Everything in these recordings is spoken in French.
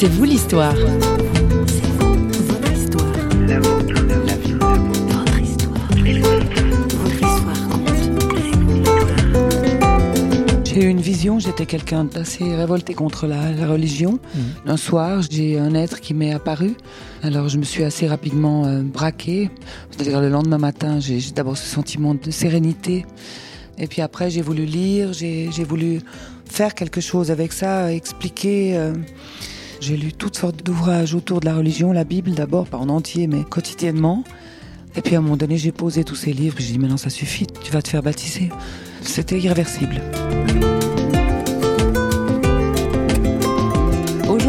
C'est vous l'histoire. J'ai eu une vision, j'étais quelqu'un d'assez révolté contre la, la religion. Un soir, j'ai un être qui m'est apparu. Alors je me suis assez rapidement euh, braquée. C'est-à-dire le lendemain matin, j'ai d'abord ce sentiment de sérénité. Et puis après, j'ai voulu lire, j'ai j'ai voulu faire quelque chose avec ça, expliquer. euh, j'ai lu toutes sortes d'ouvrages autour de la religion, la Bible d'abord, pas en entier, mais quotidiennement. Et puis à un moment donné, j'ai posé tous ces livres, j'ai dit maintenant ça suffit, tu vas te faire baptiser. C'était irréversible.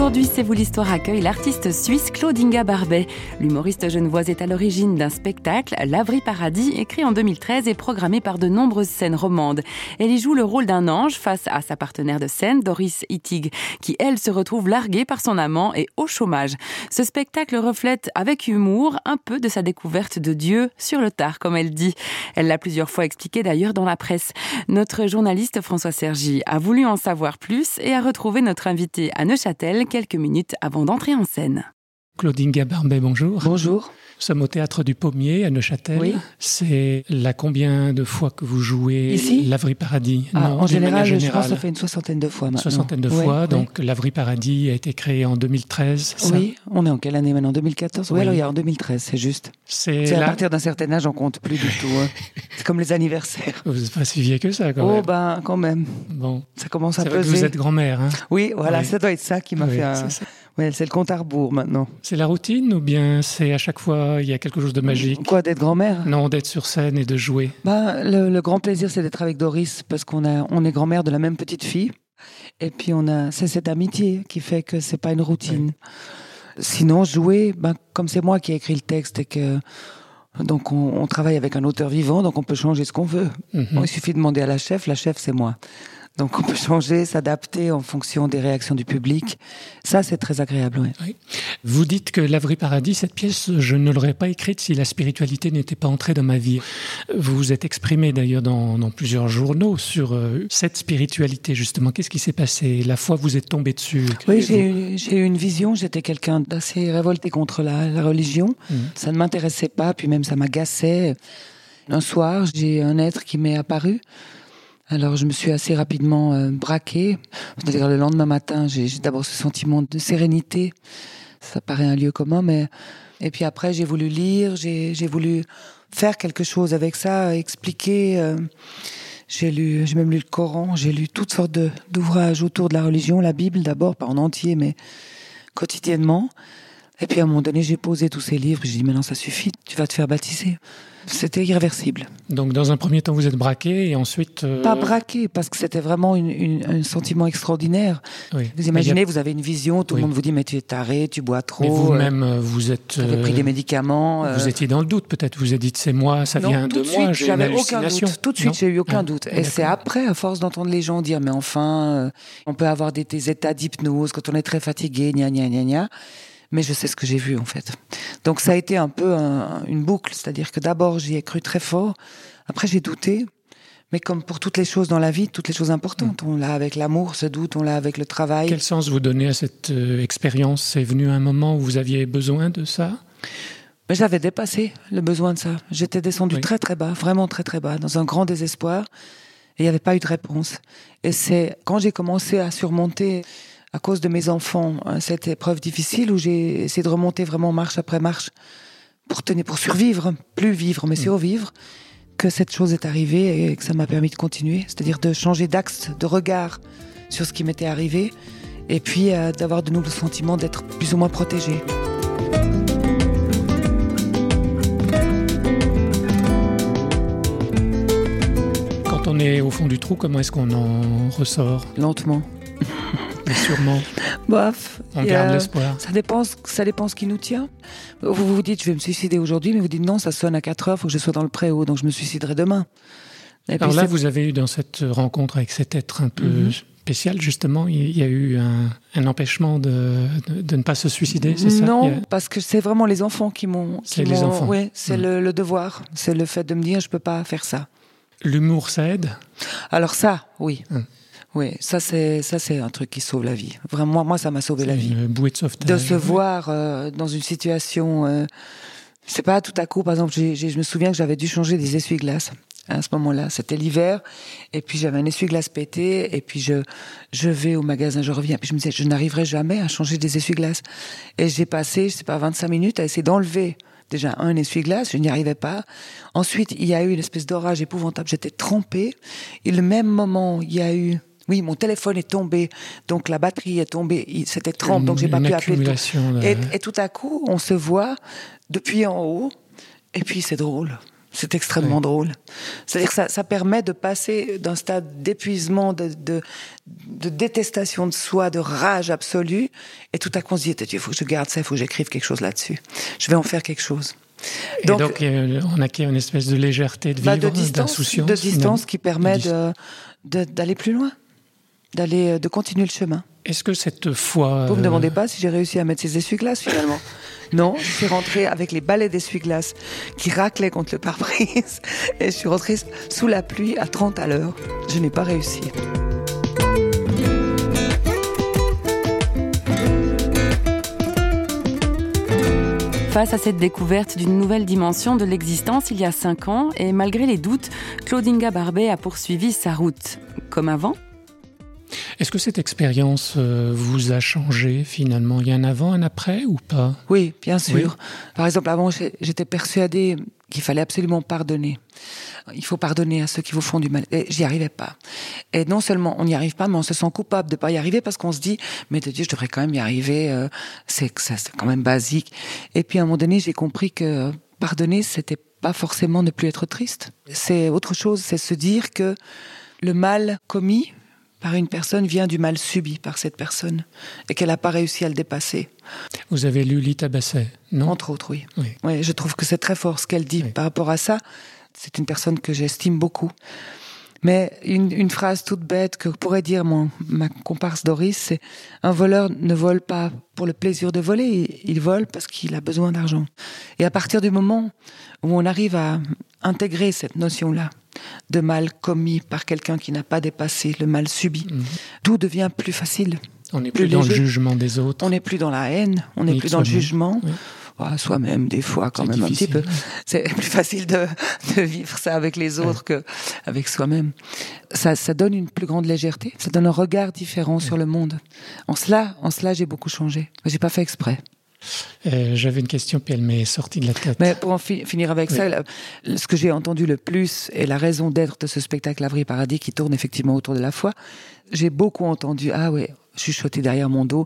Aujourd'hui, C'est vous l'histoire accueille l'artiste suisse Claudinga Barbet. L'humoriste genevoise est à l'origine d'un spectacle, L'Avry Paradis, écrit en 2013 et programmé par de nombreuses scènes romandes. Elle y joue le rôle d'un ange face à sa partenaire de scène, Doris Ittig, qui elle se retrouve larguée par son amant et au chômage. Ce spectacle reflète avec humour un peu de sa découverte de Dieu sur le tard, comme elle dit. Elle l'a plusieurs fois expliqué d'ailleurs dans la presse. Notre journaliste François Sergi a voulu en savoir plus et a retrouvé notre invité à Neuchâtel quelques minutes avant d'entrer en scène. Claudine Gabarbet, bonjour. Bonjour. Nous sommes au théâtre du Pommier à Neuchâtel. Oui. C'est la combien de fois que vous jouez L'Avry Paradis? Ah, en d'une général, je pense que ça fait une soixantaine de fois maintenant. soixantaine de fois. Donc L'Avry Paradis a été créé en 2013. c'est ça? Oui, on est en quelle année maintenant? 2014 Oui, alors il y a en 2013, c'est juste. C'est à partir d'un certain âge, on compte plus du tout. hein. C'est comme les anniversaires. Vous n'êtes pas si vieux que ça, quand Oh même. ben, quand même. Bon. Ça commence à vrai que peser. vous êtes grand-mère. Hein Oui, voilà, ça doit être ça qui m'a fait un... Ouais, c'est le compte à rebours maintenant. C'est la routine ou bien c'est à chaque fois il y a quelque chose de magique? Quoi, d'être grand-mère? Non, d'être sur scène et de jouer. Ben, le, le grand plaisir, c'est d'être avec Doris parce qu'on a, on est grand-mère de la même petite fille. Et puis, on a, c'est cette amitié qui fait que c'est pas une routine. Sinon, jouer, ben, comme c'est moi qui ai écrit le texte et que, donc, on, on travaille avec un auteur vivant, donc on peut changer ce qu'on veut. Mhm. Bon, il suffit de demander à la chef, la chef, c'est moi. Donc, on peut changer, s'adapter en fonction des réactions du public. Ça, c'est très agréable, oui. Vous dites que L'Avry Paradis, cette pièce, je ne l'aurais pas écrite si la spiritualité n'était pas entrée dans ma vie. Vous vous êtes exprimé d'ailleurs dans, dans plusieurs journaux sur euh, cette spiritualité, justement. Qu'est-ce qui s'est passé? La fois vous êtes tombé dessus? Oui, j'ai eu, une vision. J'étais quelqu'un d'assez révolté contre la, la religion. Mhm. Ça ne m'intéressait pas, puis même ça m'agaçait. Un soir, j'ai un être qui m'est apparu. Alors je me suis assez rapidement euh, braquée. C'est-à-dire le lendemain matin, j'ai d'abord ce sentiment de sérénité. Ça paraît un lieu commun, mais et puis après j'ai voulu lire, j'ai voulu faire quelque chose avec ça, expliquer. euh, j'ai lu, j'ai même lu le Coran, j'ai lu toutes sortes d'ouvrages autour de la religion, la Bible d'abord, pas en entier, mais quotidiennement. Et puis à un moment donné, j'ai posé tous ces livres, j'ai dit maintenant ça suffit, tu vas te faire baptiser. C'était irréversible. Donc, dans un premier temps, vous êtes braqué et ensuite. euh, Pas braqué, parce que c'était vraiment une- une- un sentiment extraordinaire. oui. Vous imaginez, vous avez une vision, tout Oui. le monde vous dit mais tu es taré, tu bois trop, Mais euh, vous-même, euh, vous êtes. tu avais pris des médicaments. euh, Vous étiez dans le doute, peut-être. Vous avez dit, c'est moi, ça non, vient tout de, de moi, j'ai j'avais aucun doute. Tout de suite, j'ai eu aucun Ah, doute. Et c'est après, à force d'entendre les gens dire, mais enfin, on peut avoir des, des états d'hypnose quand on est très fatigué, gna gna gna gna. Mais je sais ce que j'ai vu en fait. Donc ça a été un peu un- une boucle, c'est-à-dire que d'abord j'y ai cru très fort, après j'ai douté. Mais comme pour toutes les choses dans la vie, toutes les choses importantes, on l'a avec l'amour, ce doute, on l'a avec le travail. Quel sens vous donnez à cette euh, expérience? C'est venu un moment où vous aviez besoin de ça? Mais j'avais dépassé le besoin de ça. J'étais descendu Oui. très très bas, vraiment très très bas, dans un grand désespoir. Et il n'y avait pas eu de réponse. Et c'est quand j'ai commencé à surmonter, à cause de mes enfants, hein, cette épreuve difficile où j'ai essayé de remonter vraiment marche après marche pour tenir, pour survivre, plus vivre, mais survivre, que cette chose est arrivée et que ça m'a permis de continuer. C'est-à-dire de changer d'axe, de regard sur ce qui m'était arrivé. Et puis euh, d'avoir de nouveaux sentiments d'être plus ou moins protégé. Quand on est au fond du trou, comment est-ce qu'on en ressort? Lentement. Et Sûrement, Bof. on garde euh, l'espoir. Ça dépend, ça dépend ce qui nous tient. Vous vous dites, je vais me suicider aujourd'hui, mais vous dites non, ça sonne à 4 heures, faut que je sois dans le préau, donc je me suiciderai demain. Et Alors là, vous avez eu dans cette rencontre avec cet être un peu Mhm. spécial, justement, il y a eu un, un empêchement de, de, de ne pas se suicider, c'est ça? Il Non, a- parce que c'est vraiment les enfants qui m'ont. C'est les enfants. Oui, c'est Mhm. le, le devoir. C'est le fait de me dire, je peux pas faire ça. L'humour, ça aide? Alors ça, oui. Mhm. Oui, ça c'est ça c'est un truc qui sauve la vie. Vraiment, moi ça m'a sauvé la vie. Bouée de sauvetage. De se voir euh, dans une situation, euh, c'est pas tout à coup. Par exemple, j'ai- j'ai- je me souviens que j'avais dû changer des essuie-glaces à ce moment-là. C'était l'hiver, et puis j'avais un essuie-glace pété, et puis je je vais au magasin, je reviens, puis je me disais je n'arriverai jamais à changer des essuie-glaces. Et j'ai passé, je sais pas, 25 minutes à essayer d'enlever. Déjà un essuie-glace, je n'y arrivais pas. Ensuite, il y a eu une espèce d'orage épouvantable. J'étais trempée. Et le même moment, il y a eu oui, mon téléphone est tombé, donc la batterie est tombée, c'était 30, donc j'ai pas Une pu appeler. tout. Et, et tout à coup, on se voit depuis en haut, et puis c'est drôle. C'est extrêmement Oui. drôle. C'est-à-dire que ça, ça permet de passer d'un stade d'épuisement, de, de, de détestation de soi, de rage absolue, et tout à coup on se dit, il faut que je garde ça, il faut que j'écrive quelque chose là-dessus. Je vais en faire quelque chose. Et donc, on acquiert une espèce de légèreté de bah, vivre, de distance, d'insouciance. de distance qui permet de- d'aller plus loin, d'aller, euh, de continuer le chemin. Est-ce que cette foi... Vous me euh, demandez pas si j'ai réussi à mettre ces essuie-glaces finalement. Non, je suis rentrée avec les balais d'essuie-glaces qui raclaient contre le pare-brise et je suis rentrée sous la pluie à 30 à l'heure. Je n'ai pas réussi. Face à cette découverte d'une nouvelle dimension de l'existence il y a cinq ans, et malgré les doutes, Claudinga Barbet a poursuivi sa route. Comme avant Est-ce que cette expérience euh, vous a changé finalement? Il y a un avant, un après ou pas? Oui, bien sûr. Par exemple, avant, j'étais persuadée qu'il fallait absolument pardonner. Il faut pardonner à ceux qui vous font du mal. Et j'y arrivais pas. Et non seulement on n'y arrive pas, mais on se sent coupable de pas y arriver parce qu'on se dit, mais de Dieu, je devrais quand même y arriver. euh, c'est que ça, c'est quand même basique. Et puis à un moment donné, j'ai compris que pardonner, c'était pas forcément ne plus être triste. C'est autre chose. C'est se dire que le mal commis par une personne vient du mal subi par cette personne et qu'elle n'a pas réussi à le dépasser. Vous avez lu Lita Basset, non? Entre autres, oui. Oui. Oui, je trouve que c'est très fort ce qu'elle dit Oui. par rapport à ça. C'est une personne que j'estime beaucoup. Mais une, une phrase toute bête que pourrait dire mon, ma comparse Doris, c'est un voleur ne vole pas pour le plaisir de voler, il, vole parce qu'il a besoin d'argent. Et à partir du moment où on arrive à intégrer cette notion-là de mal commis par quelqu'un qui n'a pas dépassé le mal subi, Mhm. tout devient plus facile. On n'est plus plus, dans le jugement des autres. On n'est plus dans la haine, on n'est plus dans le jugement. Oui. Soi-même, des fois, quand même, un petit peu. C'est plus facile de, de vivre ça avec les autres que avec soi-même. Ça, ça donne une plus grande légèreté. Ça donne un regard différent sur le monde. En cela, en cela, j'ai beaucoup changé. J'ai pas fait exprès. Euh, J'avais une question, puis elle m'est sortie de la tête. Mais pour en fi- finir avec Oui. ça, la- ce que j'ai entendu le plus et la raison d'être de ce spectacle Avril Paradis qui tourne effectivement autour de la foi, j'ai beaucoup entendu ah ouais, chuchoter derrière mon dos,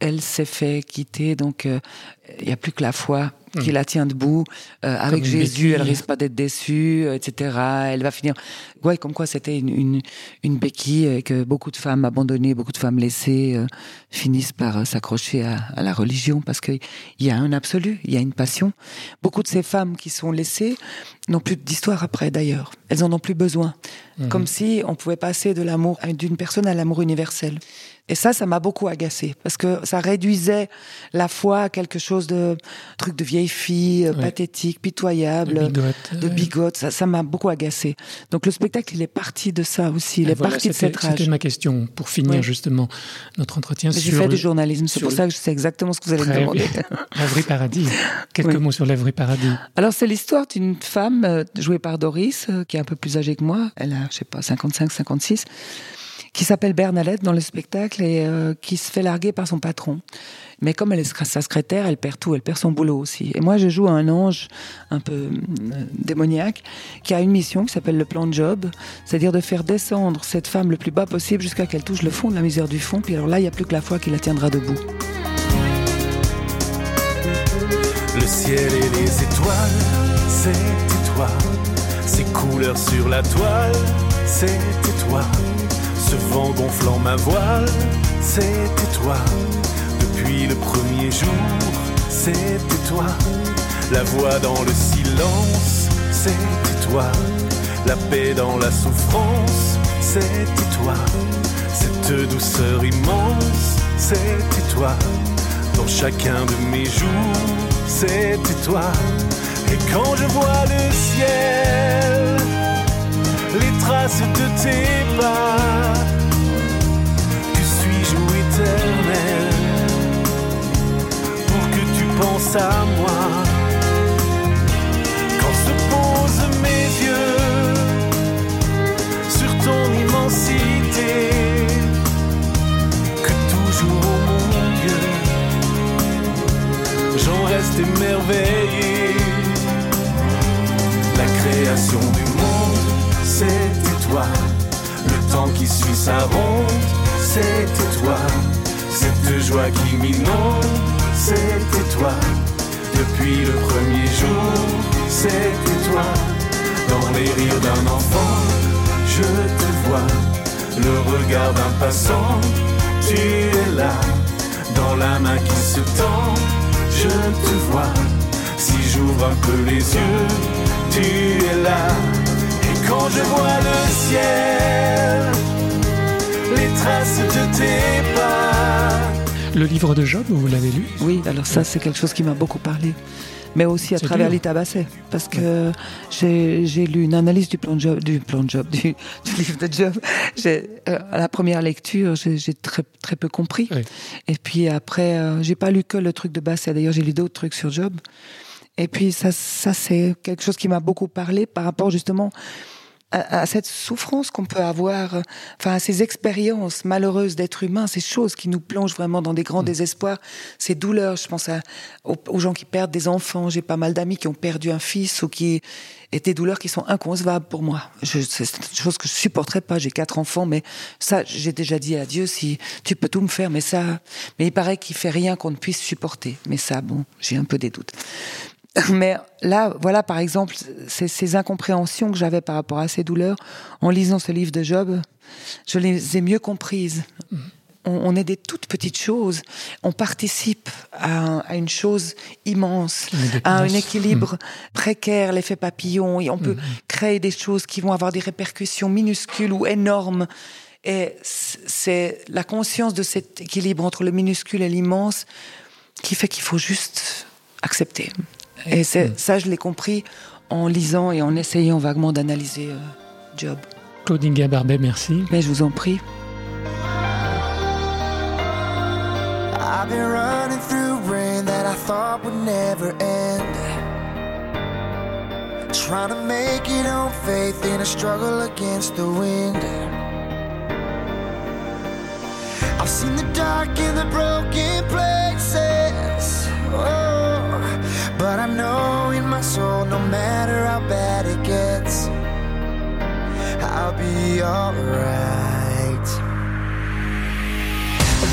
elle s'est fait quitter donc euh, il y a plus que la foi qui la tient debout Euh, avec Jésus, elle béquille. risque pas d'être déçue, euh, etc. Elle va finir ouais comme quoi c'était une, une une béquille et que beaucoup de femmes abandonnées, beaucoup de femmes laissées euh, finissent par euh, s'accrocher à, à la religion parce qu'il y a un absolu, il y a une passion. Beaucoup de ces femmes qui sont laissées n'ont plus d'histoire après d'ailleurs. Elles en ont plus besoin. Mhm. Comme si on pouvait passer de l'amour d'une personne à l'amour universel. Et ça, ça m'a beaucoup agacé parce que ça réduisait la foi à quelque chose de truc de vieille fille, euh, Ouais. pathétique, pitoyable, De bigote, de euh, bigote. Ça, ça m'a beaucoup agacé. Donc le spectacle, il est parti de ça aussi. Il Et est voilà, parti de cette rage. C'était ma question pour finir justement notre entretien Mais J'ai sur fait du journalisme, c'est sur pour le- ça que je sais exactement ce que vous allez me demander. L'Avry Paradis. Quelques Oui. mots sur l'Avry Paradis. Alors c'est l'histoire d'une femme euh, jouée par Doris, euh, qui est un peu plus âgée que moi. Elle a, je sais pas, 55, 56, qui s'appelle Bernadette dans le spectacle et euh, qui se fait larguer par son patron. Mais comme elle est sa secrétaire, elle perd tout, elle perd son boulot aussi. Et moi, je joue un ange un peu euh, démoniaque qui a une mission qui s'appelle le plan de job, c'est-à-dire de faire descendre cette femme le plus bas possible jusqu'à qu'elle touche le fond de la misère du fond. Puis alors là, il n'y a plus que la foi qui la tiendra debout. Le ciel et les étoiles, c'était toi. Ces couleurs sur la toile, c'était toi. Ce vent gonflant ma voile, c'était toi. Depuis le premier jour, c'était toi. La voix dans le silence, c'était toi. La paix dans la souffrance, c'était toi. Cette douceur immense, c'était toi. Dans chacun de mes jours, c'était toi. Et quand je vois le ciel, les traces de tes pas, à moi. Quand se posent mes yeux sur ton immensité, que toujours mon Dieu, j'en reste émerveillé. La création du monde, c'était toi. Le temps qui suit sa ronde, c'était toi. Cette joie qui m'inonde, c'était toi. Depuis le premier jour, c'était toi. Dans les rires d'un enfant, je te vois. Le regard d'un passant, tu es là. Dans la main qui se tend, je te vois. Si j'ouvre un peu les yeux, tu es là. Et quand je vois le ciel, les traces de tes pas. Le livre de Job, vous l'avez lu Oui, alors ça, c'est quelque chose qui m'a beaucoup parlé. Mais aussi à travers l'État Basset. Parce que j'ai j'ai lu une analyse du plan de job, du, plan de job, du, du livre de Job. Euh, à la première lecture, j'ai très, très peu compris. Et puis après, euh, j'ai pas lu que le truc de Basset. D'ailleurs, j'ai lu d'autres trucs sur Job. Et puis ça, ça c'est quelque chose qui m'a beaucoup parlé par rapport justement à, à cette souffrance qu'on peut avoir, enfin à ces expériences malheureuses d'être humain, ces choses qui nous plongent vraiment dans des grands désespoirs, ces douleurs. Je pense à, aux, aux gens qui perdent des enfants. J'ai pas mal d'amis qui ont perdu un fils ou qui et des douleurs qui sont inconcevables pour moi. Je, c'est une chose que je supporterais pas. J'ai quatre enfants, mais ça, j'ai déjà dit à Dieu si tu peux tout me faire, mais ça, mais il paraît qu'il fait rien qu'on ne puisse supporter. Mais ça, bon, j'ai un peu des doutes. Mais là, voilà, par exemple, ces, ces incompréhensions que j'avais par rapport à ces douleurs, en lisant ce livre de Job, je les ai mieux comprises. On, on est des toutes petites choses. On participe à, à une chose immense, à un équilibre précaire, l'effet papillon. Et on peut Mm. créer des choses qui vont avoir des répercussions minuscules ou énormes. Et c'est la conscience de cet équilibre entre le minuscule et l'immense qui fait qu'il faut juste accepter. Et ça, je l'ai compris en lisant et en essayant vaguement d'analyser euh, Job. Claudinga Barbet, merci. Mais je vous en prie. I've been running through rain that I thought would never end. Trying to make it on faith in a struggle against the wind. I've seen the dark and the broken places. Oh, but I know in my soul, no matter how bad it gets, I'll be alright.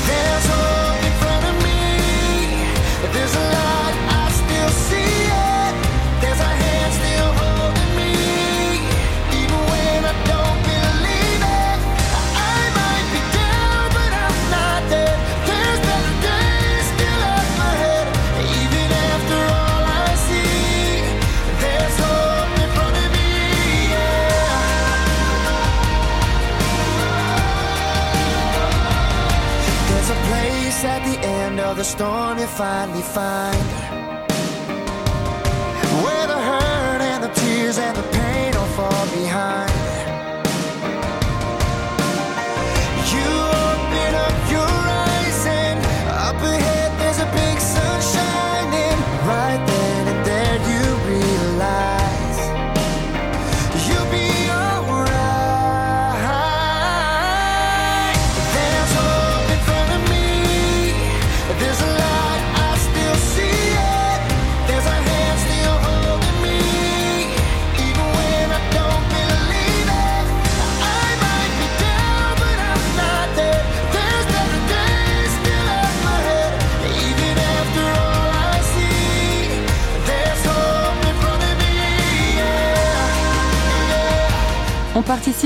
There's hope in front of me. There's finally find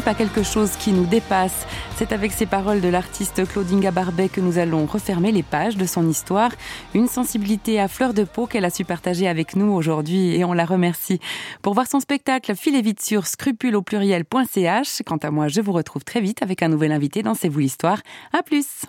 participe à quelque chose qui nous dépasse. C'est avec ces paroles de l'artiste Claudinga Barbet que nous allons refermer les pages de son histoire. Une sensibilité à fleur de peau qu'elle a su partager avec nous aujourd'hui et on la remercie. Pour voir son spectacle, filez vite sur scrupule au pluriel.ch. Quant à moi, je vous retrouve très vite avec un nouvel invité dans C'est vous l'histoire. À plus!